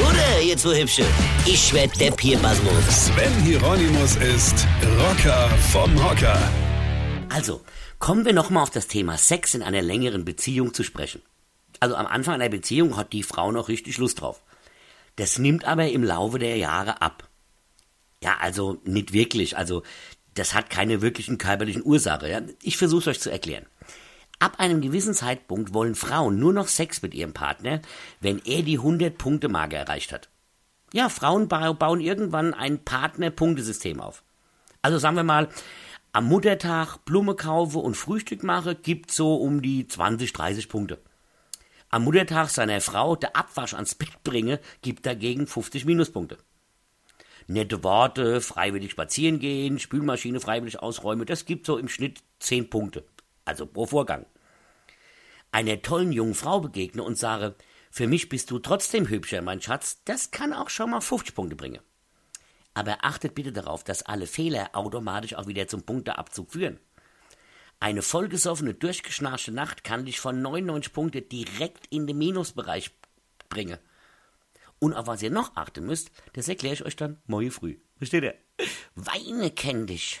Oder, ihr zwei Hübsche? Ich werd der Pierpasmus. Sven Hieronymus ist Rocker vom Hocker. Also, kommen wir nochmal auf das Thema Sex in einer längeren Beziehung zu sprechen. Also am Anfang einer Beziehung hat die Frau noch richtig Lust drauf. Das nimmt aber im Laufe der Jahre ab. Ja, also nicht wirklich. Also das hat keine wirklichen körperlichen Ursache. Ja? Ich versuche es euch zu erklären. Ab einem gewissen Zeitpunkt wollen Frauen nur noch Sex mit ihrem Partner, wenn er die 100-Punkte-Marke erreicht hat. Ja, Frauen bauen irgendwann ein Partner-Punktesystem auf. Also sagen wir mal, am Muttertag Blume kaufe und Frühstück mache, gibt so um die 20, 30 Punkte. Am Muttertag seiner Frau der Abwasch ans Bett bringe, gibt dagegen 50 Minuspunkte. Nette Worte, freiwillig spazieren gehen, Spülmaschine freiwillig ausräumen, das gibt so im Schnitt 10 Punkte also pro Vorgang, einer tollen jungen Frau begegne und sage, für mich bist du trotzdem hübscher, mein Schatz, das kann auch schon mal 50 Punkte bringen. Aber achtet bitte darauf, dass alle Fehler automatisch auch wieder zum Punkteabzug führen. Eine vollgesoffene, durchgeschnarchte Nacht kann dich von 99 Punkten direkt in den Minusbereich bringen. Und auf was ihr noch achten müsst, das erkläre ich euch dann morgen früh. Versteht ihr? Weine kenn dich,